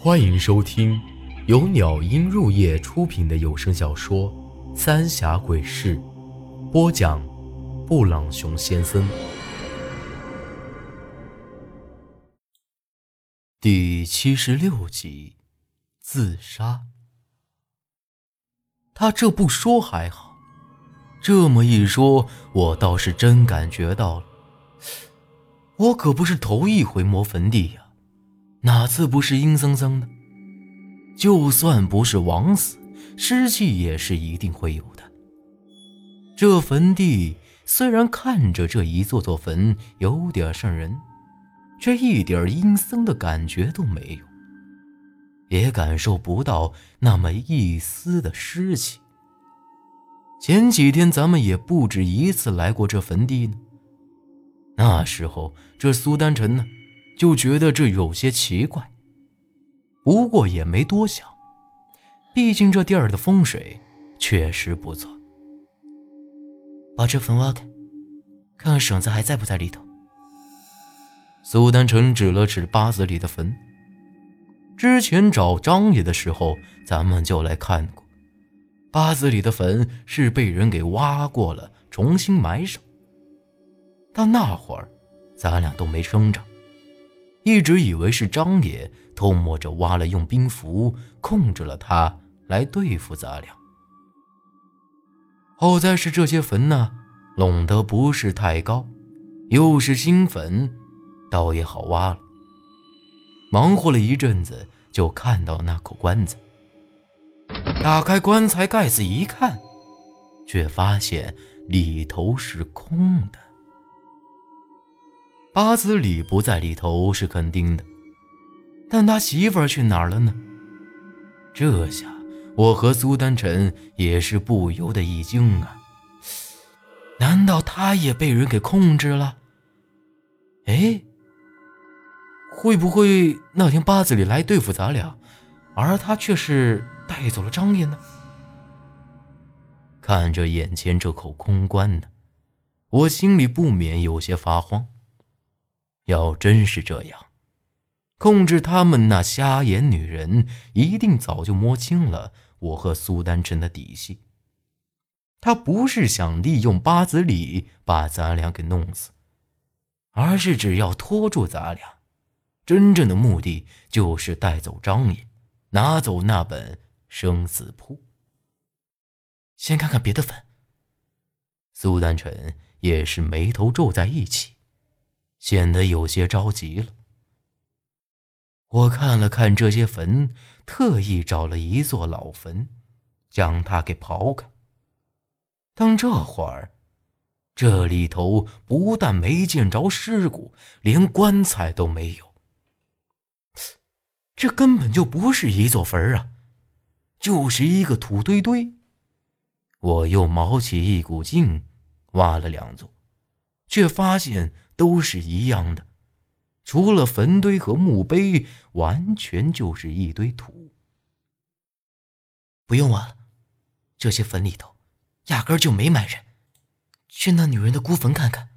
欢迎收听由鸟音入夜出品的有声小说《三峡鬼事》，播讲：布朗熊先生。第七十六集，自杀。他这不说还好，这么一说，我倒是真感觉到了。我可不是头一回摸坟地呀。哪次不是阴森森的？就算不是枉死，尸气也是一定会有的。这坟地虽然看着这一座座坟有点瘆人，却一点阴森的感觉都没有，也感受不到那么一丝的尸气。前几天咱们也不止一次来过这坟地呢。那时候这苏丹臣呢？就觉得这有些奇怪，不过也没多想，毕竟这地儿的风水确实不错。把这坟挖开，看看婶子还在不在里头。苏丹成指了指八子里的坟，之前找张爷的时候，咱们就来看过，八子里的坟是被人给挖过了，重新埋上。但那会儿，咱俩都没生长。一直以为是张爷偷摸着挖了，用兵符控制了他来对付咱俩。好在是这些坟呢，拢得不是太高，又是新坟，倒也好挖了。忙活了一阵子，就看到那口棺材。打开棺材盖子一看，却发现里头是空的。八子里不在里头是肯定的，但他媳妇儿去哪儿了呢？这下我和苏丹臣也是不由得一惊啊！难道他也被人给控制了？哎，会不会那天八子里来对付咱俩，而他却是带走了张爷呢？看着眼前这口空棺呢，我心里不免有些发慌。要真是这样，控制他们那瞎眼女人一定早就摸清了我和苏丹臣的底细。他不是想利用八子里把咱俩给弄死，而是只要拖住咱俩，真正的目的就是带走张爷，拿走那本生死簿。先看看别的坟。苏丹臣也是眉头皱在一起。显得有些着急了。我看了看这些坟，特意找了一座老坟，将它给刨开。但这会儿，这里头不但没见着尸骨，连棺材都没有。这根本就不是一座坟啊，就是一个土堆堆。我又卯起一股劲，挖了两座，却发现。都是一样的，除了坟堆和墓碑，完全就是一堆土。不用挖了，这些坟里头压根就没埋人。去那女人的孤坟看看。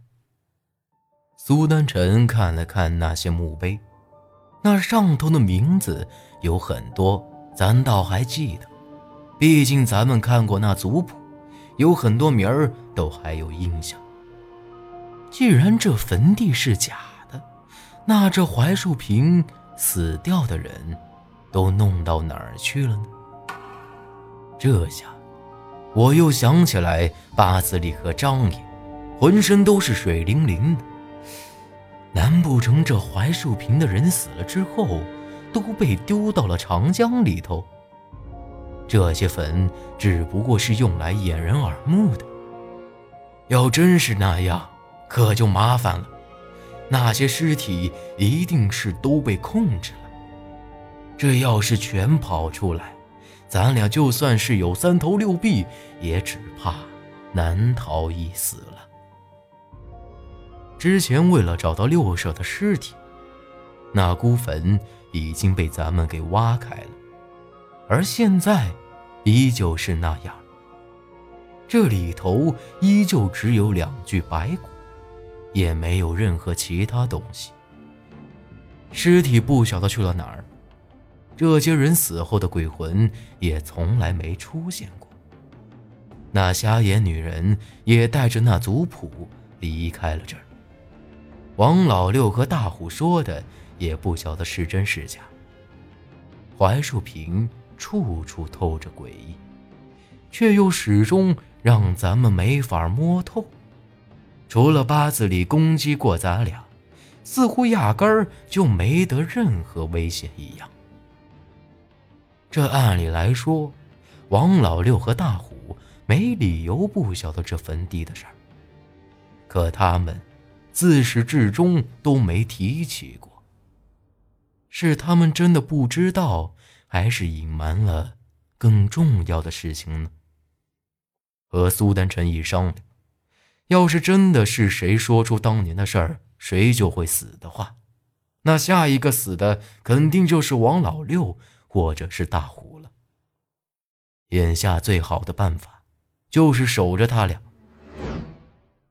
苏丹臣看了看那些墓碑，那上头的名字有很多，咱倒还记得，毕竟咱们看过那族谱，有很多名儿都还有印象。既然这坟地是假的，那这槐树坪死掉的人，都弄到哪儿去了呢？这下，我又想起来八子里和张爷，浑身都是水灵灵的。难不成这槐树坪的人死了之后，都被丢到了长江里头？这些坟只不过是用来掩人耳目的。要真是那样，可就麻烦了，那些尸体一定是都被控制了。这要是全跑出来，咱俩就算是有三头六臂，也只怕难逃一死了。之前为了找到六舍的尸体，那孤坟已经被咱们给挖开了，而现在依旧是那样，这里头依旧只有两具白骨。也没有任何其他东西。尸体不晓得去了哪儿，这些人死后的鬼魂也从来没出现过。那瞎眼女人也带着那族谱离开了这儿。王老六和大虎说的也不晓得是真是假。槐树坪处处透着诡异，却又始终让咱们没法摸透。除了八字里攻击过咱俩，似乎压根儿就没得任何危险一样。这按理来说，王老六和大虎没理由不晓得这坟地的事儿，可他们自始至终都没提起过。是他们真的不知道，还是隐瞒了更重要的事情呢？和苏丹臣一商量，要是真的是谁说出当年的事儿，谁就会死的话，那下一个死的肯定就是王老六。或者是大虎了。眼下最好的办法，就是守着他俩。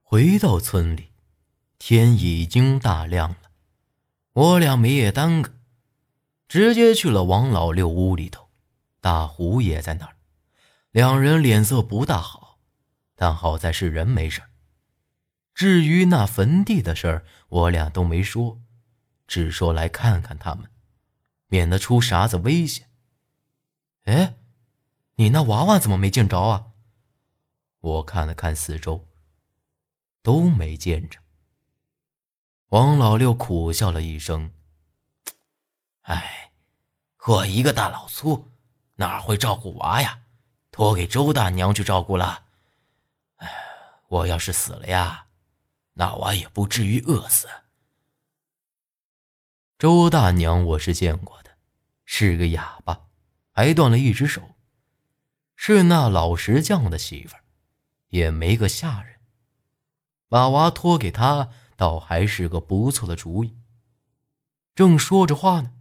回到村里，天已经大亮了，我俩没也耽搁，直接去了王老六屋里头。大虎也在那儿，两人脸色不大好，但好在是人没事至于那坟地的事儿，我俩都没说，只说来看看他们。免得出啥子危险。哎，你那娃娃怎么没见着啊？我看了看四周，都没见着。王老六苦笑了一声：“哎，我一个大老粗，哪会照顾娃呀？托给周大娘去照顾了。哎，我要是死了呀，那娃也不至于饿死。”周大娘我是见过的，是个哑巴，还断了一只手，是那老石匠的媳妇儿，也没个下人，把娃托给他，倒还是个不错的主意。正说着话呢，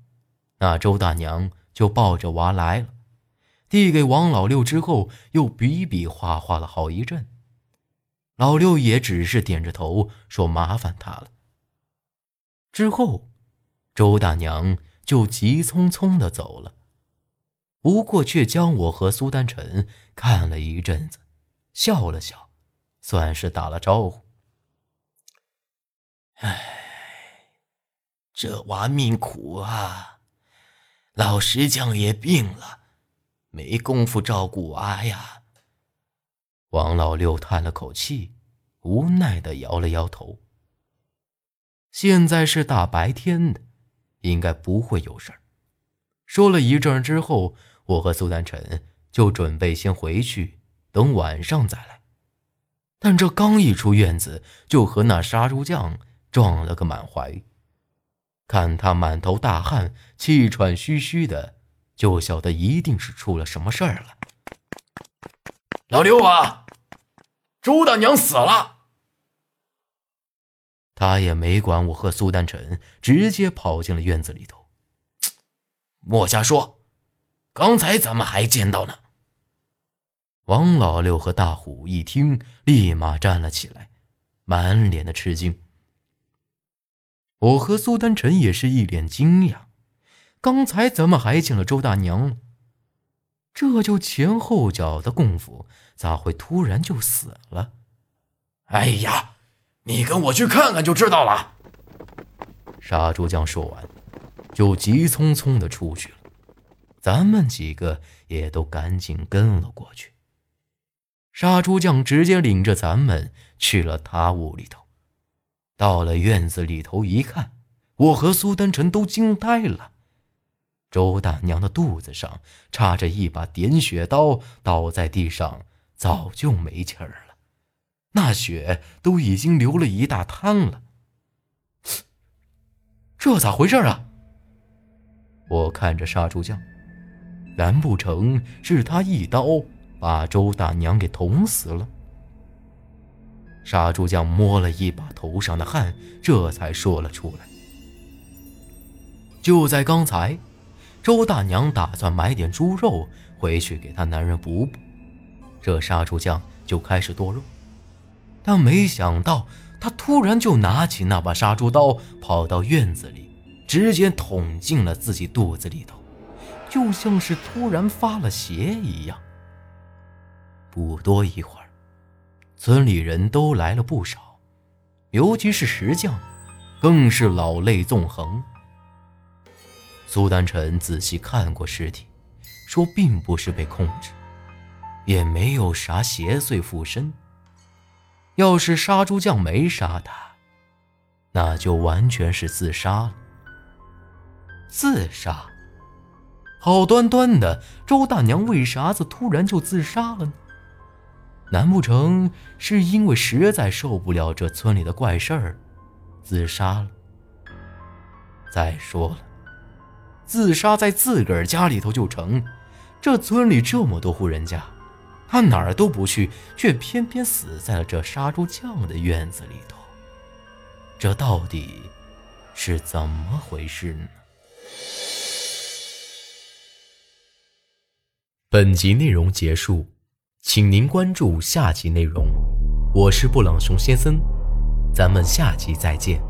那周大娘就抱着娃来了，递给王老六之后，又比比划划了好一阵。老六也只是点着头说：“麻烦他了。”之后。周大娘就急匆匆的走了，不过却将我和苏丹臣看了一阵子，笑了笑，算是打了招呼。唉，这娃命苦啊，老石匠也病了，没工夫照顾娃呀。王老六叹了口气，无奈的摇了摇头。现在是大白天的。应该不会有事儿。说了一阵之后，我和苏丹臣就准备先回去，等晚上再来。但这刚一出院子，就和那杀猪匠撞了个满怀。看他满头大汗、气喘吁吁的，就晓得一定是出了什么事儿了。老刘啊，周大娘死了。他也没管我和苏丹臣，直接跑进了院子里头。莫瞎说，刚才咱们还见到呢。王老六和大虎一听，立马站了起来，满脸的吃惊。我和苏丹臣也是一脸惊讶，刚才咱们还见了周大娘，这就前后脚的功夫，咋会突然就死了？哎呀！你跟我去看看就知道了。杀猪匠说完，就急匆匆的出去了。咱们几个也都赶紧跟了过去。杀猪匠直接领着咱们去了他屋里头。到了院子里头一看，我和苏丹臣都惊呆了。周大娘的肚子上插着一把点血刀，倒在地上，早就没气儿了。那血都已经流了一大滩了，这咋回事啊？我看着杀猪匠，难不成是他一刀把周大娘给捅死了？杀猪匠摸了一把头上的汗，这才说了出来：就在刚才，周大娘打算买点猪肉回去给她男人补补，这杀猪匠就开始剁肉。但没想到，他突然就拿起那把杀猪刀，跑到院子里，直接捅进了自己肚子里头，就像是突然发了邪一样。不多一会儿，村里人都来了不少，尤其是石匠，更是老泪纵横。苏丹臣仔细看过尸体，说并不是被控制，也没有啥邪祟附身。要是杀猪匠没杀他，那就完全是自杀了。自杀？好端端的周大娘为啥子突然就自杀了呢？难不成是因为实在受不了这村里的怪事儿，自杀了？再说了。自杀在自个儿家里头就成，这村里这么多户人家，他哪儿都不去，却偏偏死在了这杀猪匠的院子里头。这到底是怎么回事呢？本集内容结束，请您关注下集内容。我是布朗熊先生，咱们下集再见。